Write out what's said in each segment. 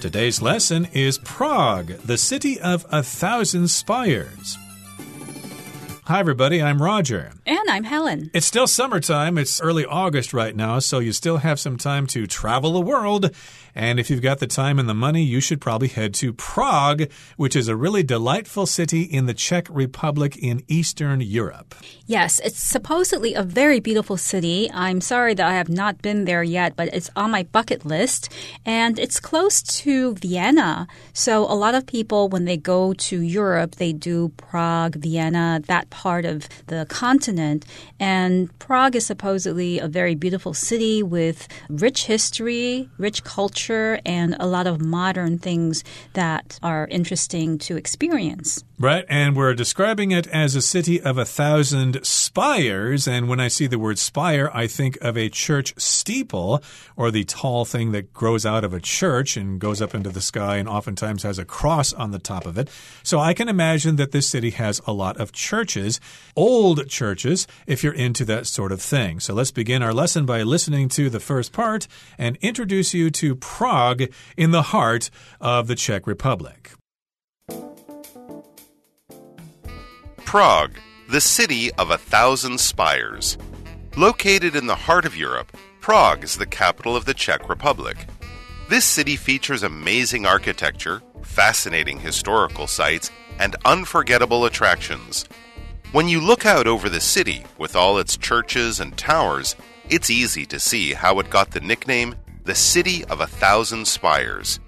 Today's lesson is Prague, the city of a thousand spires. Hi, everybody. I'm Roger. And I'm Helen. It's still summertime. It's early August right now, so you still have some time to travel the world. And if you've got the time and the money, you should probably head to Prague, which is a really delightful city in the Czech Republic in Eastern Europe. Yes, it's supposedly a very beautiful city. I'm sorry that I have not been there yet, but it's on my bucket list. And it's close to Vienna. So a lot of people, when they go to Europe, they do Prague, Vienna, that part of the continent. And Prague is supposedly a very beautiful city with rich history, rich culture, and a lot of modern things that are interesting to experience. Right, and we're describing it as a city of a thousand spires. And when I see the word spire, I think of a church steeple or the tall thing that grows out of a church and goes up into the sky and oftentimes has a cross on the top of it. So I can imagine that this city has a lot of churches, old churches, if you're into that sort of thing. So let's begin our lesson by listening to the first part and introduce you to Prague in the heart of the Czech Republic. Prague, the city of a thousand spires. Located in the heart of Europe, Prague is the capital of the Czech Republic. This city features amazing architecture, fascinating historical sites, and unforgettable attractions. When you look out over the city with all its churches and towers, it's easy to see how it got the nickname the City of a Thousand Spires.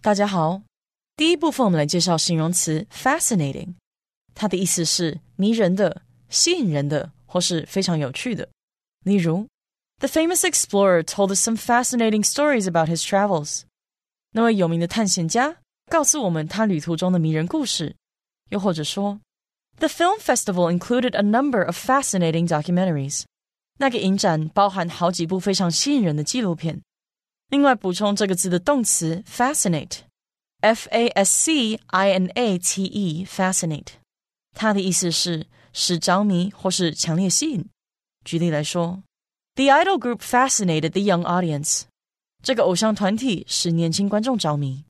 大家好， 第一部分我们来介绍形容词 fascinating，它的意思是迷人的、吸引人的，或是非常有趣的。例如，The famous explorer told us some fascinating stories about his travels。那位有名的探险家告诉我们他旅途中的迷人故事。又或者说，The film festival included a number of fascinating documentaries。那个影展包含好几部非常吸引人的纪录片。另外补充这个字的动词 fascinate，f a s c i n a t e，fascinate，它的意思是使着迷或是强烈吸引。举例来说，The idol group fascinated the young audience，这个偶像团体使年轻观众着迷。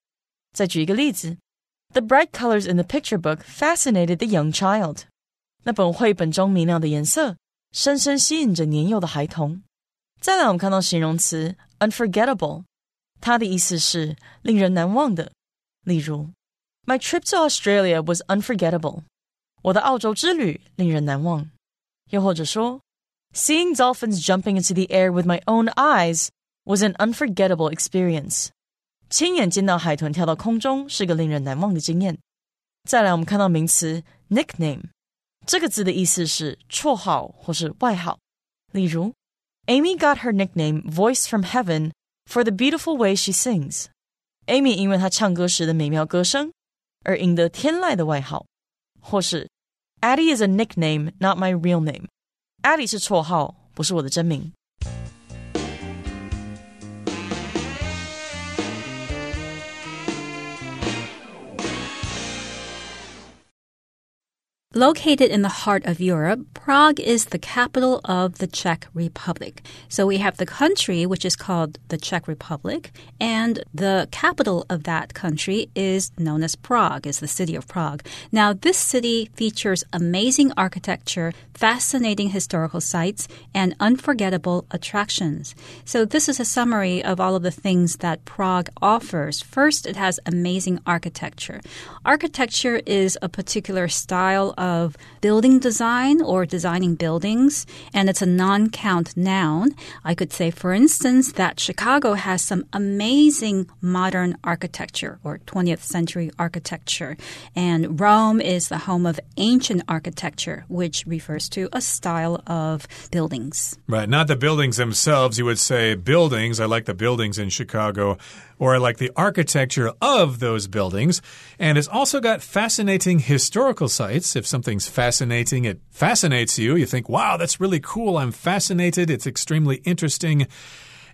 再举一个例子，The bright colors in the picture book fascinated the young child，那本绘本中明亮的颜色深深吸引着年幼的孩童。再来，我们看到形容词 unforgettable，它的意思是令人难忘的。 例如，My trip to Australia was unforgettable。我的澳洲之旅令人难忘。又或者说，Seeing dolphins jumping into the air with my own eyes was an unforgettable experience。亲眼见到海豚跳到空中是个令人难忘的经验。再来，我们看到名词 nickname，这个字的意思是绰号或是外号。例如 Amy got her nickname Voice from Heaven for the beautiful way she sings. Amy 因为她唱歌时的美妙歌声而赢得天籁的外号，或是 Addie is a nickname, not my real name. Addie 是绰号，不是我的真名。Located in the heart of Europe, Prague is the capital of the Czech Republic. So we have the country, which is called the Czech Republic, and the capital of that country is known as Prague, is the city of Prague. Now, this city features amazing architecture, fascinating historical sites, and unforgettable attractions. So this is a summary of all of the things that Prague offers. First, it has amazing architecture. Architecture is a particular style of building design or designing buildings, and it's a non count noun. I could say, for instance, that Chicago has some amazing modern architecture or 20th century architecture, and Rome is the home of ancient architecture, which refers to a style of buildings. Right, not the buildings themselves. You would say buildings. I like the buildings in Chicago or like the architecture of those buildings. And it's also got fascinating historical sites. If something's fascinating, it fascinates you. You think, wow, that's really cool. I'm fascinated. It's extremely interesting.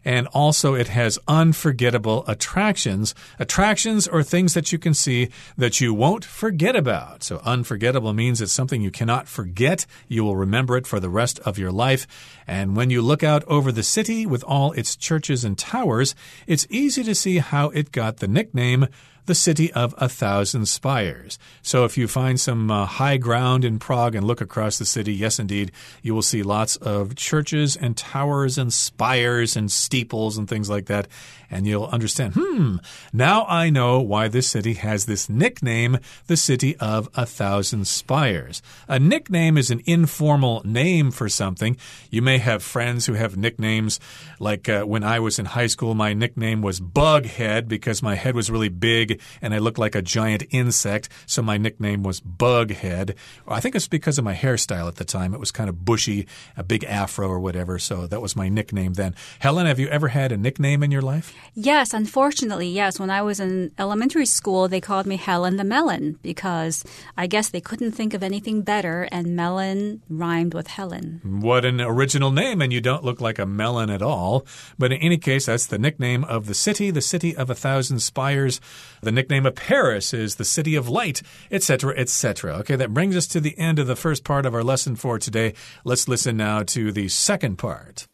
And also, it has unforgettable attractions. Attractions are things that you can see that you won't forget about. So, unforgettable means it's something you cannot forget. You will remember it for the rest of your life. And when you look out over the city with all its churches and towers, it's easy to see how it got the nickname the city of a thousand spires. So if you find some uh, high ground in Prague and look across the city, yes, indeed, you will see lots of churches and towers and spires and steeples and things like that. And you'll understand, hmm, now I know why this city has this nickname, the city of a thousand spires. A nickname is an informal name for something. You may have friends who have nicknames, like uh, when I was in high school, my nickname was Bughead because my head was really big and I looked like a giant insect, so my nickname was Bughead. I think it's because of my hairstyle at the time. It was kind of bushy, a big afro or whatever, so that was my nickname then. Helen, have you ever had a nickname in your life? Yes, unfortunately, yes. When I was in elementary school, they called me Helen the Melon because I guess they couldn't think of anything better, and melon rhymed with Helen. What an original name, and you don't look like a melon at all. But in any case, that's the nickname of the city, the city of a thousand spires. The nickname of Paris is the city of light, etc., etc. Okay, that brings us to the end of the first part of our lesson for today. Let's listen now to the second part.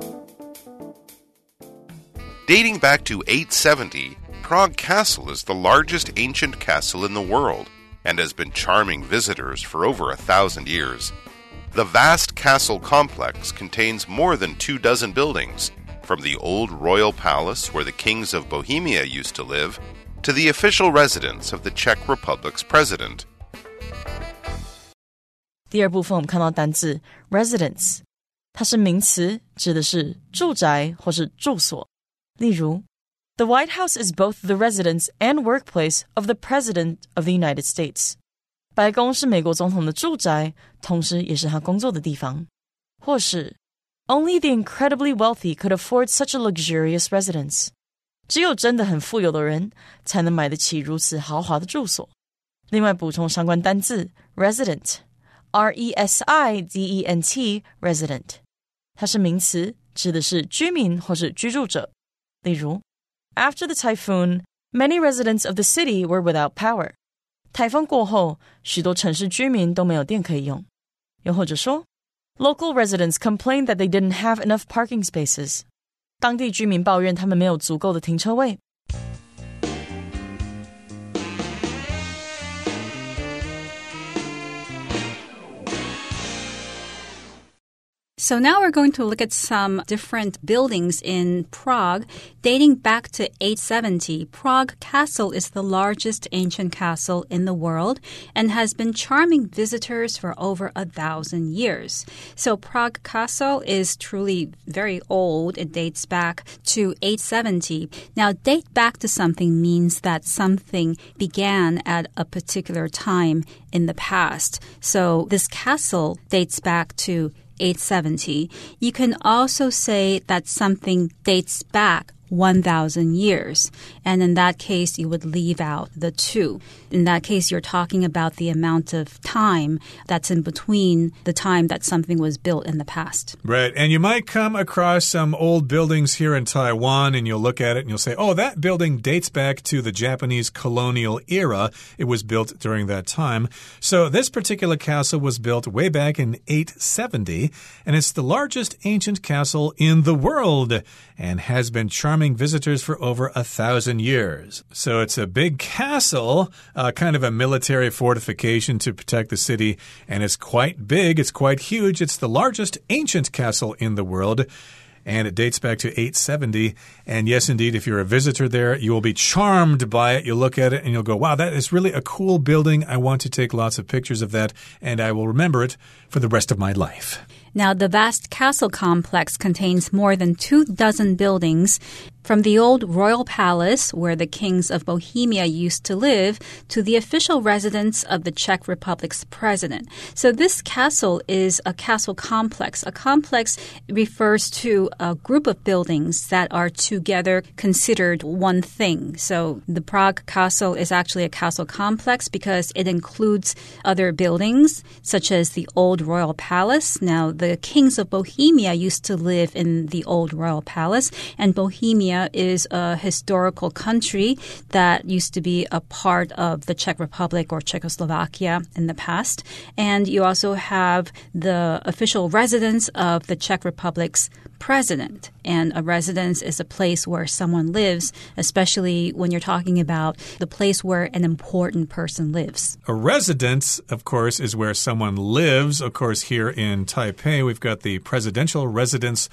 Dating back to 870, Prague Castle is the largest ancient castle in the world and has been charming visitors for over a thousand years. The vast castle complex contains more than two dozen buildings, from the old royal palace where the kings of Bohemia used to live to the official residence of the Czech Republic's president. 第二部分我们看到单字 residence，它是名词，指的是住宅或是住所。 例如，The White House is both the residence and workplace of the President of the United States。白宫是美国总统的住宅，同时也是他工作的地方。或是，Only the incredibly wealthy could afford such a luxurious residence。只有真的很富有的人才能买得起如此豪华的住所。另外补充相关单字：resident，r e s i d e n t，resident，它是名词，指的是居民或是居住者。 例如，After the typhoon, many residents of the city were without power。台风过后，许多城市居民都没有电可以用。又或者说，Local residents complained that they didn't have enough parking spaces。当地居民抱怨他们没有足够的停车位。 So now we're going to look at some different buildings in Prague dating back to 870. Prague Castle is the largest ancient castle in the world and has been charming visitors for over a thousand years. So Prague Castle is truly very old. It dates back to 870. Now, date back to something means that something began at a particular time in the past. So this castle dates back to 870. You can also say that something dates back 1,000 years. And in that case, you would leave out the two. In that case, you're talking about the amount of time that's in between the time that something was built in the past. Right. And you might come across some old buildings here in Taiwan and you'll look at it and you'll say, oh, that building dates back to the Japanese colonial era. It was built during that time. So this particular castle was built way back in 870 and it's the largest ancient castle in the world and has been charming visitors for over a thousand years. So it's a big castle, uh, kind of a military fortification to protect the city, and it's quite big, it's quite huge. It's the largest ancient castle in the world and it dates back to 870. And yes, indeed, if you're a visitor there, you will be charmed by it. You'll look at it and you'll go, wow, that is really a cool building. I want to take lots of pictures of that, and I will remember it for the rest of my life. Now, the vast castle complex contains more than two dozen buildings. From the old royal palace where the kings of Bohemia used to live to the official residence of the Czech Republic's president. So this castle is a castle complex. A complex refers to a group of buildings that are together considered one thing. So the Prague castle is actually a castle complex because it includes other buildings such as the old royal palace. Now the kings of Bohemia used to live in the old royal palace and Bohemia is a historical country that used to be a part of the Czech Republic or Czechoslovakia in the past. And you also have the official residence of the Czech Republic's president. And a residence is a place where someone lives, especially when you're talking about the place where an important person lives. A residence, of course, is where someone lives. Of course, here in Taipei, we've got the presidential residence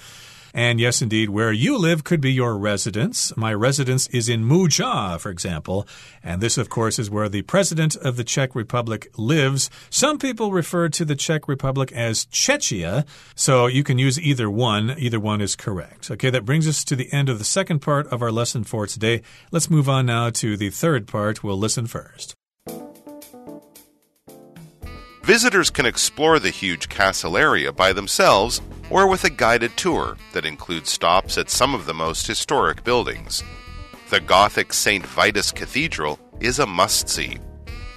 and yes, indeed, where you live could be your residence. My residence is in Muzha, for example. And this, of course, is where the president of the Czech Republic lives. Some people refer to the Czech Republic as Czechia, so you can use either one. Either one is correct. Okay, that brings us to the end of the second part of our lesson for today. Let's move on now to the third part. We'll listen first. Visitors can explore the huge castle area by themselves or with a guided tour that includes stops at some of the most historic buildings. The Gothic St. Vitus Cathedral is a must see.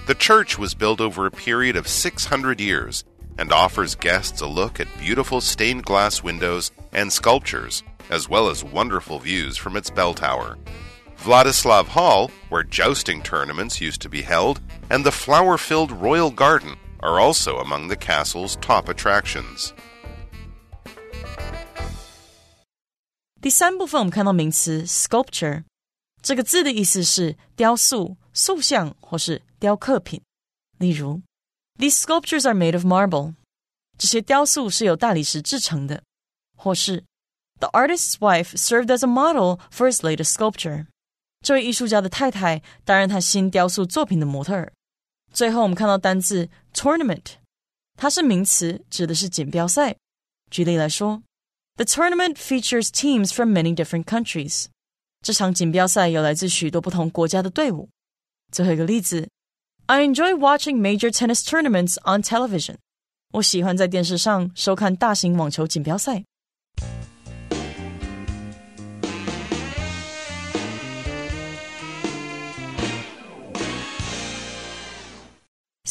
The church was built over a period of 600 years and offers guests a look at beautiful stained glass windows and sculptures, as well as wonderful views from its bell tower. Vladislav Hall, where jousting tournaments used to be held, and the flower filled Royal Garden are also among the castle's top attractions. 第三部分我们看到名词 sculpture，这个字的意思是雕塑、塑像或是雕刻品。例如，These sculptures are made of marble。这些雕塑是由大理石制成的。或是，The artist's wife served as a model for his latest sculpture。这位艺术家的太太担任他新雕塑作品的模特儿。最后，我们看到单字 tournament，它是名词，指的是锦标赛。举例来说 ，The tournament features teams from many different countries。这场锦标赛有来自许多不同国家的队伍。最后一个例子，I enjoy watching major tennis tournaments on television。我喜欢在电视上收看大型网球锦标赛。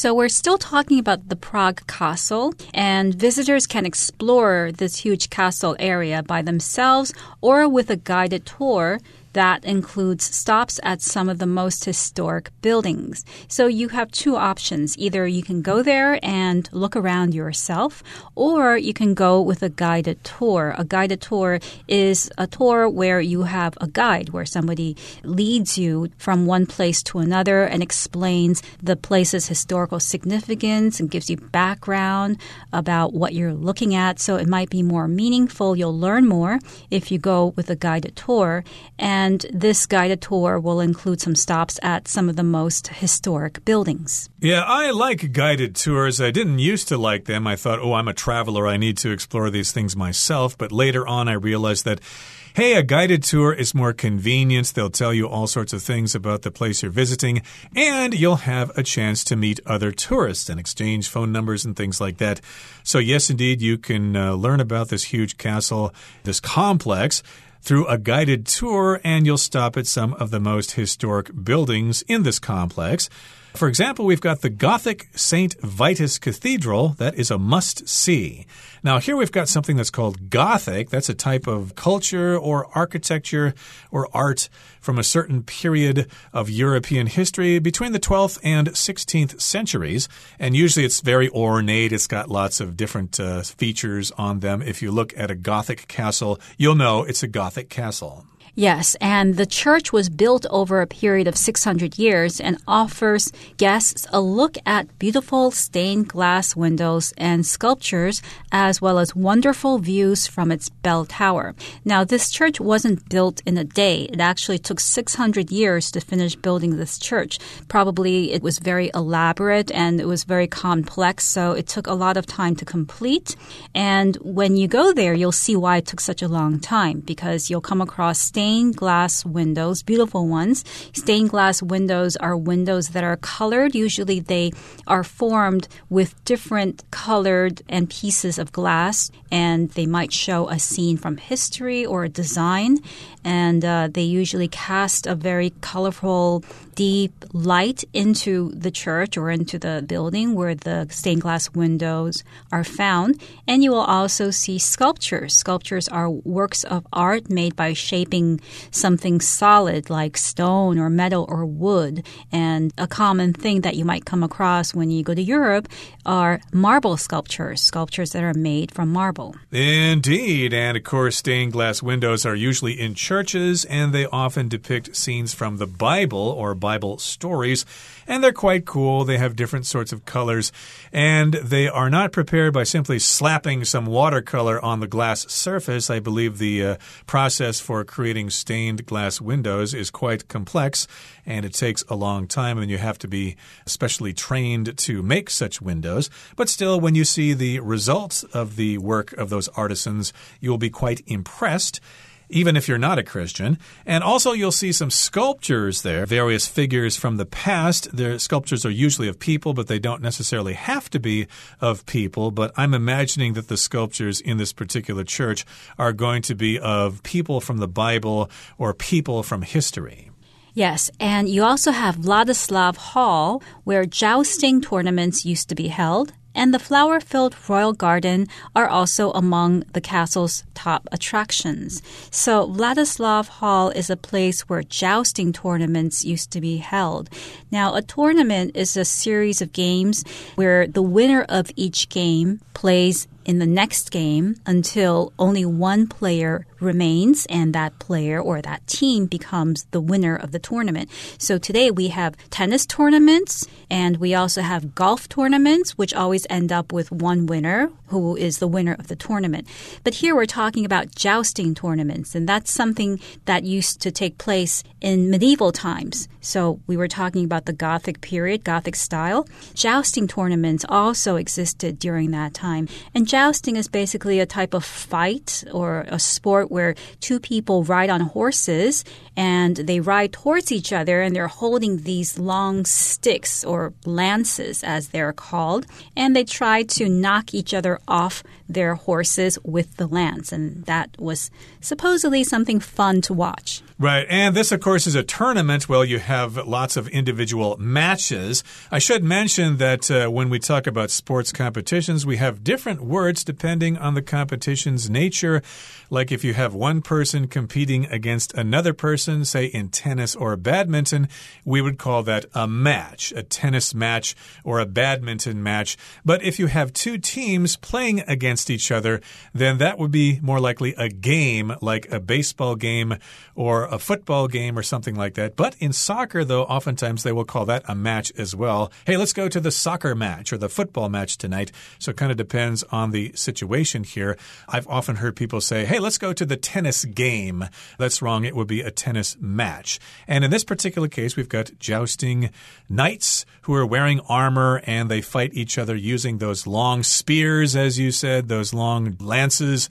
So we're still talking about the Prague Castle, and visitors can explore this huge castle area by themselves or with a guided tour that includes stops at some of the most historic buildings. So you have two options. Either you can go there and look around yourself, or you can go with a guided tour. A guided tour is a tour where you have a guide, where somebody leads you from one place to another and explains the place's historical significance and gives you background about what you're looking at. So it might be more meaningful. You'll learn more if you go with a guided tour. And and this guided tour will include some stops at some of the most historic buildings. Yeah, I like guided tours. I didn't used to like them. I thought, oh, I'm a traveler. I need to explore these things myself. But later on, I realized that hey, a guided tour is more convenient. They'll tell you all sorts of things about the place you're visiting, and you'll have a chance to meet other tourists and exchange phone numbers and things like that. So, yes, indeed, you can uh, learn about this huge castle, this complex through a guided tour, and you'll stop at some of the most historic buildings in this complex. For example, we've got the Gothic St. Vitus Cathedral. That is a must see. Now, here we've got something that's called Gothic. That's a type of culture or architecture or art from a certain period of European history between the 12th and 16th centuries. And usually it's very ornate. It's got lots of different uh, features on them. If you look at a Gothic castle, you'll know it's a Gothic castle. Yes, and the church was built over a period of 600 years and offers guests a look at beautiful stained glass windows and sculptures, as well as wonderful views from its bell tower. Now, this church wasn't built in a day. It actually took 600 years to finish building this church. Probably it was very elaborate and it was very complex, so it took a lot of time to complete. And when you go there, you'll see why it took such a long time because you'll come across stained glass windows, beautiful ones. Stained glass windows are windows that are colored. Usually they are formed with different colored and pieces of glass, and they might show a scene from history or a design. And uh, they usually cast a very colorful, deep light into the church or into the building where the stained glass windows are found. And you will also see sculptures. Sculptures are works of art made by shaping something solid like stone or metal or wood. And a common thing that you might come across when you go to Europe are marble sculptures, sculptures that are made from marble. Indeed. And of course, stained glass windows are usually in churches and they often depict scenes from the Bible or Bible stories. And they're quite cool. They have different sorts of colors. And they are not prepared by simply slapping some watercolor on the glass surface. I believe the uh, process for creating stained glass windows is quite complex and it takes a long time, and you have to be specially trained to make such windows. But still, when you see the results of the work of those artisans, you will be quite impressed even if you're not a Christian. And also, you'll see some sculptures there, various figures from the past. Their sculptures are usually of people, but they don't necessarily have to be of people. But I'm imagining that the sculptures in this particular church are going to be of people from the Bible or people from history. Yes, and you also have Vladislav Hall, where jousting tournaments used to be held and the flower filled royal garden are also among the castle's top attractions. So, Vladislav Hall is a place where jousting tournaments used to be held. Now, a tournament is a series of games where the winner of each game plays in the next game until only one player remains and that player or that team becomes the winner of the tournament. So today we have tennis tournaments and we also have golf tournaments, which always end up with one winner who is the winner of the tournament. But here we're talking about jousting tournaments, and that's something that used to take place in medieval times. So we were talking about the Gothic period, Gothic style. Jousting tournaments also existed during that time. And jousting is basically a type of fight or a sport where two people ride on horses and they ride towards each other and they're holding these long sticks or lances as they're called and they try to knock each other off their horses with the lance and that was supposedly something fun to watch. Right. And this, of course, is a tournament. Well, you have lots of individual matches. I should mention that uh, when we talk about sports competitions, we have different words depending on the competition's nature. Like if you have one person competing against another person, say in tennis or badminton, we would call that a match, a tennis match or a badminton match. But if you have two teams playing against each other, then that would be more likely a game, like a baseball game or a football game or something like that. But in soccer, though, oftentimes they will call that a match as well. Hey, let's go to the soccer match or the football match tonight. So it kind of depends on the situation here. I've often heard people say, hey, let's go to the tennis game. That's wrong. It would be a tennis match. And in this particular case, we've got jousting knights who are wearing armor and they fight each other using those long spears, as you said, those long lances.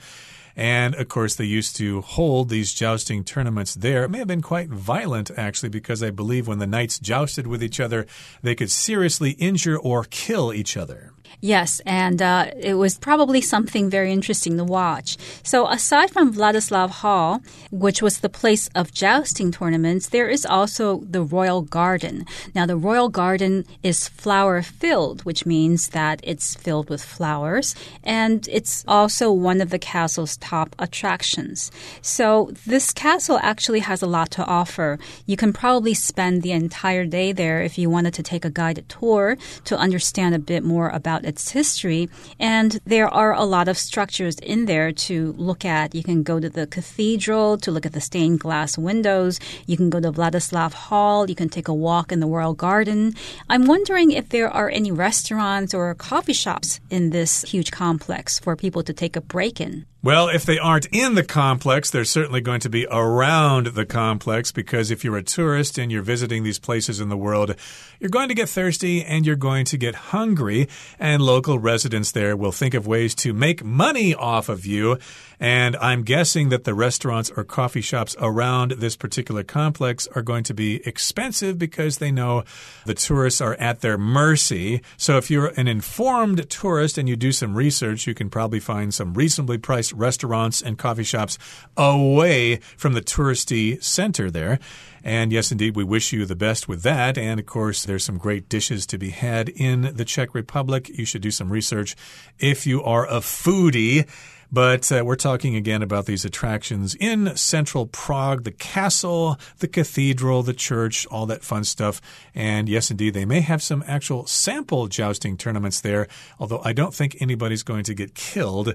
And of course, they used to hold these jousting tournaments there. It may have been quite violent, actually, because I believe when the knights jousted with each other, they could seriously injure or kill each other. Yes, and uh, it was probably something very interesting to watch. So, aside from Vladislav Hall, which was the place of jousting tournaments, there is also the Royal Garden. Now, the Royal Garden is flower filled, which means that it's filled with flowers, and it's also one of the castle's top attractions. So, this castle actually has a lot to offer. You can probably spend the entire day there if you wanted to take a guided tour to understand a bit more about its history. And there are a lot of structures in there to look at. You can go to the cathedral to look at the stained glass windows. You can go to Vladislav Hall. You can take a walk in the Royal Garden. I'm wondering if there are any restaurants or coffee shops in this huge complex for people to take a break in. Well, if they aren't in the complex, they're certainly going to be around the complex because if you're a tourist and you're visiting these places in the world, you're going to get thirsty and you're going to get hungry, and local residents there will think of ways to make money off of you. And I'm guessing that the restaurants or coffee shops around this particular complex are going to be expensive because they know the tourists are at their mercy. So if you're an informed tourist and you do some research, you can probably find some reasonably priced restaurants and coffee shops away from the touristy center there. And yes, indeed, we wish you the best with that. And of course, there's some great dishes to be had in the Czech Republic. You should do some research if you are a foodie. But uh, we're talking again about these attractions in central Prague the castle, the cathedral, the church, all that fun stuff. And yes, indeed, they may have some actual sample jousting tournaments there, although I don't think anybody's going to get killed.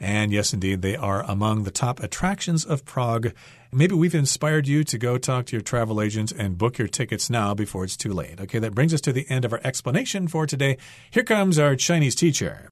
And yes, indeed, they are among the top attractions of Prague. Maybe we've inspired you to go talk to your travel agent and book your tickets now before it's too late. Okay, that brings us to the end of our explanation for today. Here comes our Chinese teacher.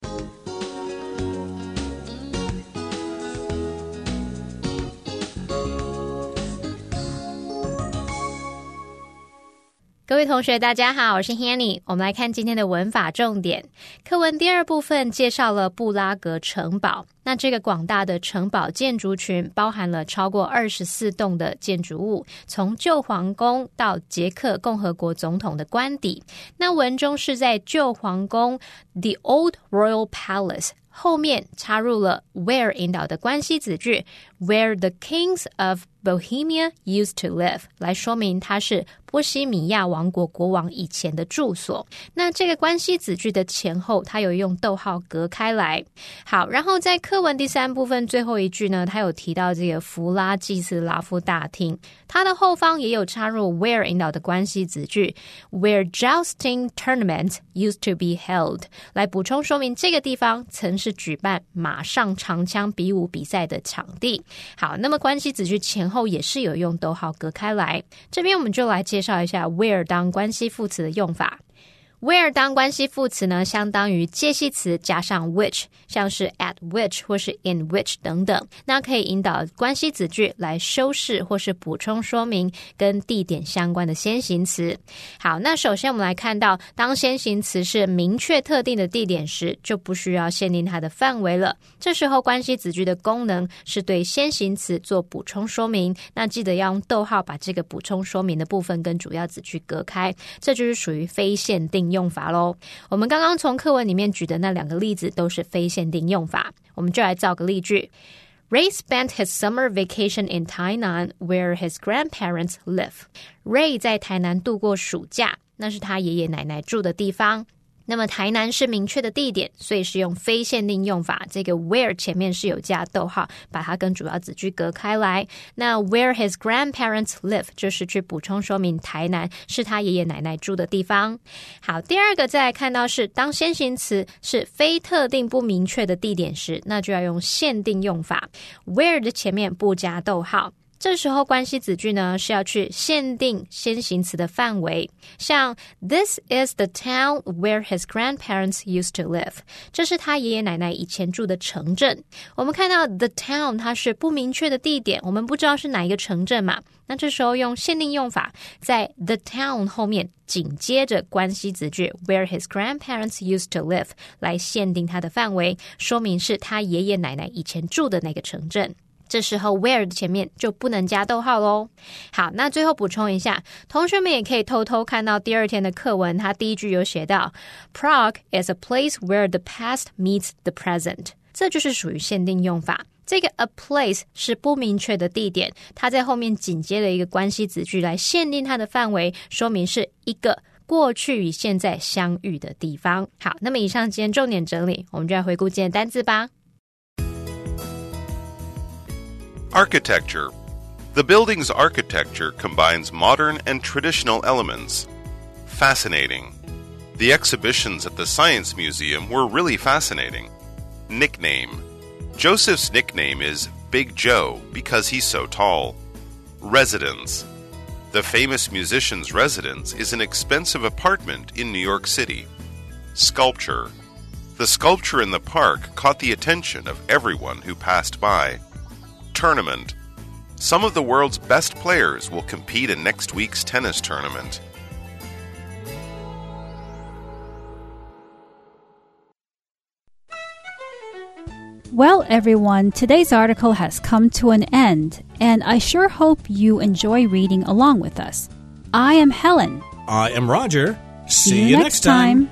各位同学，大家好，我是 Hanny。我们来看今天的文法重点。课文第二部分介绍了布拉格城堡。那这个广大的城堡建筑群包含了超过二十四栋的建筑物，从旧皇宫到捷克共和国总统的官邸。那文中是在旧皇宫 （The Old Royal Palace） 后面插入了 where 引导的关系子句，where the kings of Bohemia used to live，来说明它是波西米亚王国国王以前的住所。那这个关系子句的前后，它有用逗号隔开来。好，然后在课文第三部分最后一句呢，它有提到这个弗拉季斯拉夫大厅，它的后方也有插入 where 引导的关系子句，where jousting tournament used to be held，来补充说明这个地方曾是举办马上长枪比武比赛的场地。好，那么关系子句前后。后也是有用逗号隔开来。这边我们就来介绍一下 where 当关系副词的用法。Where 当关系副词呢，相当于介系词加上 which，像是 at which 或是 in which 等等，那可以引导关系子句来修饰或是补充说明跟地点相关的先行词。好，那首先我们来看到，当先行词是明确特定的地点时，就不需要限定它的范围了。这时候关系子句的功能是对先行词做补充说明，那记得要用逗号把这个补充说明的部分跟主要子句隔开，这就是属于非限定。用法喽。我们刚刚从课文里面举的那两个例子都是非限定用法，我们就来造个例句。Ray spent his summer vacation in Tainan, where his grandparents live. Ray 在台南度过暑假，那是他爷爷奶奶住的地方。那么台南是明确的地点，所以是用非限定用法。这个 where 前面是有加逗号，把它跟主要子句隔开来。那 where his grandparents live 就是去补充说明台南是他爷爷奶奶住的地方。好，第二个再来看到是当先行词是非特定不明确的地点时，那就要用限定用法，where 的前面不加逗号。这时候关系子句呢是要去限定先行词的范围，像 This is the town where his grandparents used to live。这是他爷爷奶奶以前住的城镇。我们看到 the town 它是不明确的地点，我们不知道是哪一个城镇嘛。那这时候用限定用法，在 the town 后面紧接着关系子句 where his grandparents used to live 来限定它的范围，说明是他爷爷奶奶以前住的那个城镇。这时候，where 的前面就不能加逗号喽。好，那最后补充一下，同学们也可以偷偷看到第二天的课文，它第一句有写到，Prague is a place where the past meets the present，这就是属于限定用法。这个 a place 是不明确的地点，它在后面紧接了一个关系子句来限定它的范围，说明是一个过去与现在相遇的地方。好，那么以上今天重点整理，我们就来回顾今天单字吧。Architecture. The building's architecture combines modern and traditional elements. Fascinating. The exhibitions at the Science Museum were really fascinating. Nickname. Joseph's nickname is Big Joe because he's so tall. Residence. The famous musician's residence is an expensive apartment in New York City. Sculpture. The sculpture in the park caught the attention of everyone who passed by. Tournament. Some of the world's best players will compete in next week's tennis tournament. Well, everyone, today's article has come to an end, and I sure hope you enjoy reading along with us. I am Helen. I am Roger. See, you next time.